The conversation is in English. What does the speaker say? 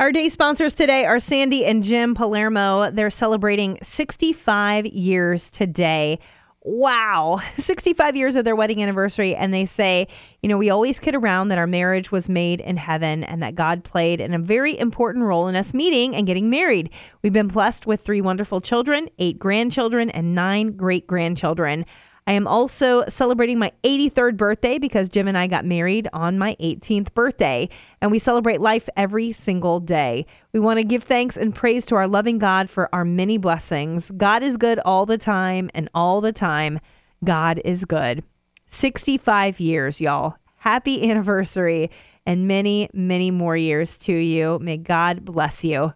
Our day sponsors today are Sandy and Jim Palermo. They're celebrating 65 years today. Wow, 65 years of their wedding anniversary. And they say, you know, we always kid around that our marriage was made in heaven and that God played in a very important role in us meeting and getting married. We've been blessed with three wonderful children, eight grandchildren, and nine great grandchildren. I am also celebrating my 83rd birthday because Jim and I got married on my 18th birthday, and we celebrate life every single day. We want to give thanks and praise to our loving God for our many blessings. God is good all the time, and all the time, God is good. 65 years, y'all. Happy anniversary, and many, many more years to you. May God bless you.